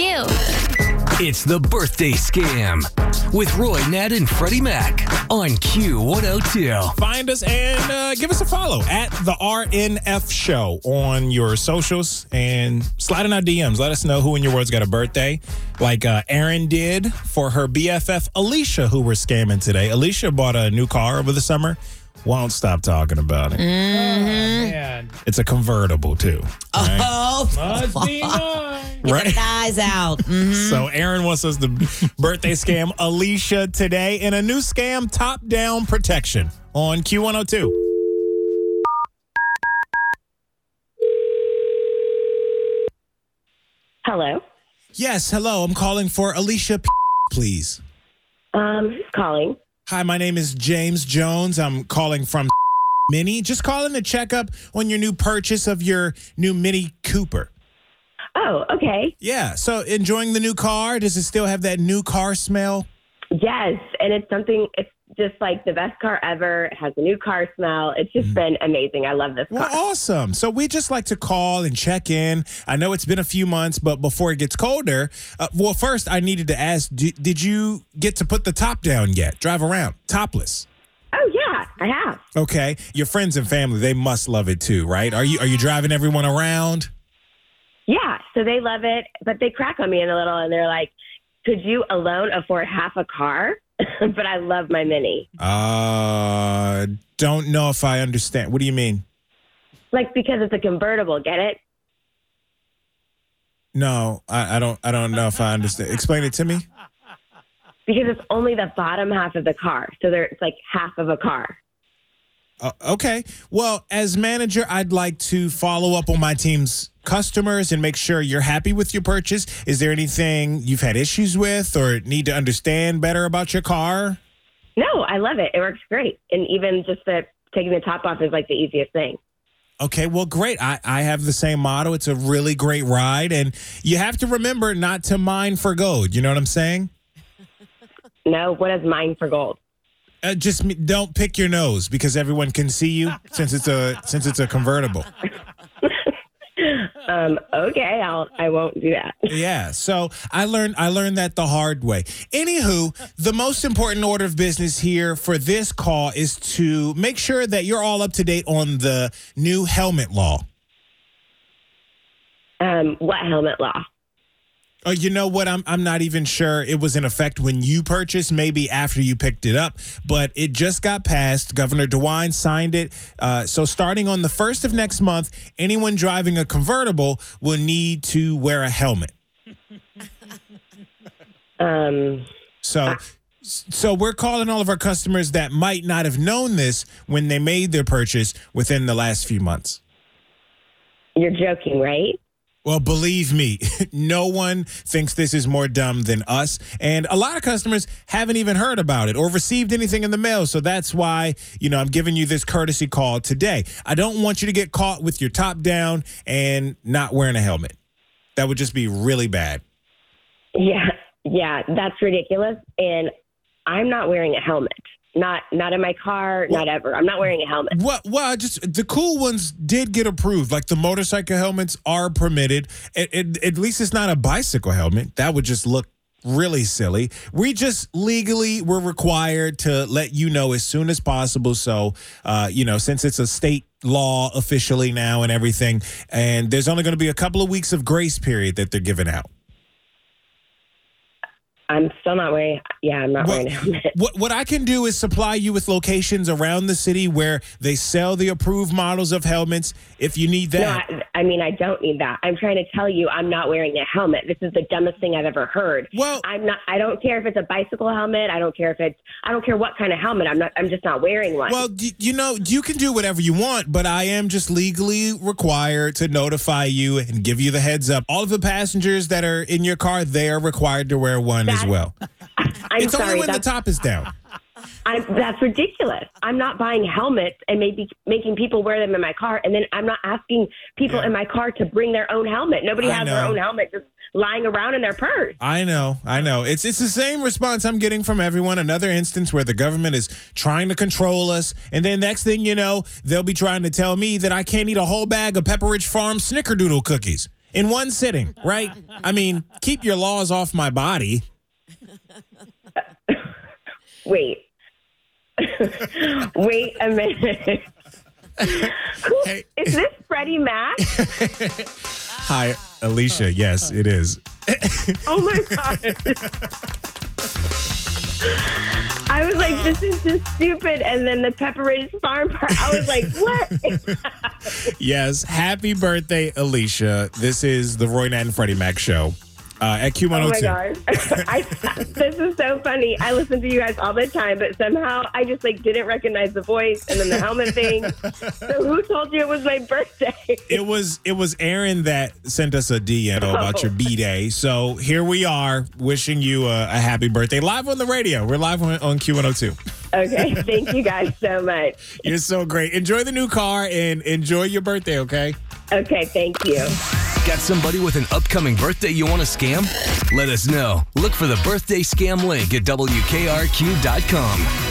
Q. It's the birthday scam with Roy, Nat, and Freddie Mac on Q102. Find us and uh, give us a follow at the RNF Show on your socials and slide in our DMs. Let us know who in your world's got a birthday, like uh, Eryn did for her BFF Alisha, who we're scamming today. Alisha bought a new car over the summer. Won't stop talking about it. Man. It's a convertible too. right? Oh, Must be mine. Get Right. the eyes out. Mhm. So Eryn wants us to birthday scam Alisha today in a new scam, top down protection on Q102. Hello. Yes, hello. I'm calling for Alisha, P- please. Um, who's calling? Hi, my name is James Jones. I'm calling from Mini. Just calling to check up on your new purchase of your new Mini Cooper. Oh, okay. Yeah. So enjoying the new car? Does it still have that new car smell? Yes, and it's something. It's just like the best car ever. It has a new car smell. It's just been amazing. I love this Well, car. awesome. So we just like to call and check in. I know it's been a few months, but before it gets colder, uh, well, first I needed to ask: d- Did you get to put the top down yet? Drive around topless? Oh yeah, I have. Okay. Your friends and family, they must love it too, right? Are you are you driving everyone around? Yeah, so they love it, but they crack on me in a little, and they're like, "Could you alone afford half a car?" but I love my Mini, Uh, don't know if I understand. What do you mean? like because it's a convertible. Get it? No, I, I don't. I don't know if I understand. Explain it to me. Because it's only the bottom half of the car, so there it's like half of a car. Uh, okay. Well, as manager, I'd like to follow up on my team's customers and make sure you're happy with your purchase. Is there anything you've had issues with or need to understand better about your car? No, I love it. It works great, and even just the taking the top off is like the easiest thing. Okay, well, great. I, I have the same motto. It's a really great ride, and you have to remember not to mine for gold. You know what I'm saying? No, what is mine for gold? Uh, just don't pick your nose because everyone can see you since it's a since it's a convertible. Um, okay, I'll I won't do that. Yeah. So I learned I learned that the hard way. Anywho, the most important order of business here for this call is to make sure that you're all up to date on the new helmet law. Um, what helmet law? Oh, you know what? I'm I'm not even sure it was in effect when you purchased. Maybe after you picked it up, but it just got passed. Governor DeWine signed it. Uh, so starting on the first of next month, anyone driving a convertible will need to wear a helmet. Um, So, so we're calling all of our customers that might not have known this when they made their purchase within the last few months. you're joking, right? Well, believe me, no one thinks this is more dumb than us. And a lot of customers haven't even heard about it or received anything in the mail. So that's why, you know, I'm giving you this courtesy call today. I don't want you to get caught with your top down and not wearing a helmet. That would just be really bad. Yeah, yeah, that's ridiculous. And I'm not wearing a helmet. Not not in my car. Not ever. I'm not wearing a helmet. Well, well, just the cool ones did get approved. Like the motorcycle helmets are permitted. At, at, at least it's not a bicycle helmet. That would just look really silly. We just legally we're required to let you know as soon as possible. So, uh, you know, since it's a state law officially now and everything, and there's only going to be a couple of weeks of grace period that they're giving out. I'm still not wearing. Yeah, I'm not Well, wearing a helmet. What what I can do is supply you with locations around the city where they sell the approved models of helmets. If you need No, that, I, I mean I don't need that. I'm trying to tell you I'm not wearing a helmet. This is the dumbest thing I've ever heard. Well- I'm not. I don't care if it's a bicycle helmet. I don't care if it's. I don't care what kind of helmet. I'm not. I'm just not wearing one. Well, you know, you can do whatever you want, but I am just legally required to notify you and give you the heads up. All of the passengers that are in your car, they are required to wear one as well. I'm it's sorry. only when the top is down. I'm, that's ridiculous. I'm not buying helmets and maybe making people wear them in my car, and then I'm not asking people Yeah. in my car to bring their own helmet. Nobody I has their own helmet just lying around in their purse. I know, I know. It's it's the same response I'm getting from everyone. Another instance where the government is trying to control us, and then next thing you know, they'll be trying to tell me that I can't eat a whole bag of Pepperidge Farm Snickerdoodle cookies. in one sitting, right? I mean, keep your laws off my body. Wait. Wait a minute. Who- Hey. Is this Freddie Mac? Hi, Alisha. Yes, it is. Oh my god. I was like, this is just stupid. And then the Pepperidge Farm part, I was like, what? Yes. Happy birthday, Alisha. This is the Roy Nat and Freddie Mac show uh, at Oh my Q102. god. I, this is so funny. I listen to you guys all the time, but somehow I just like didn't recognize the voice and then the helmet thing. So who told you it was my birthday? It was it was Eryn that sent us a DM about Oh. your B day. So here we are, wishing you a, a happy birthday live on the radio. We're live on, on Q102. Okay, thank you guys so much. You're so great. Enjoy the new car and enjoy your birthday. Okay. Okay, thank you. Got somebody with an upcoming birthday you want to scam? Let us know. Look for the birthday scam link at WKRQ.com.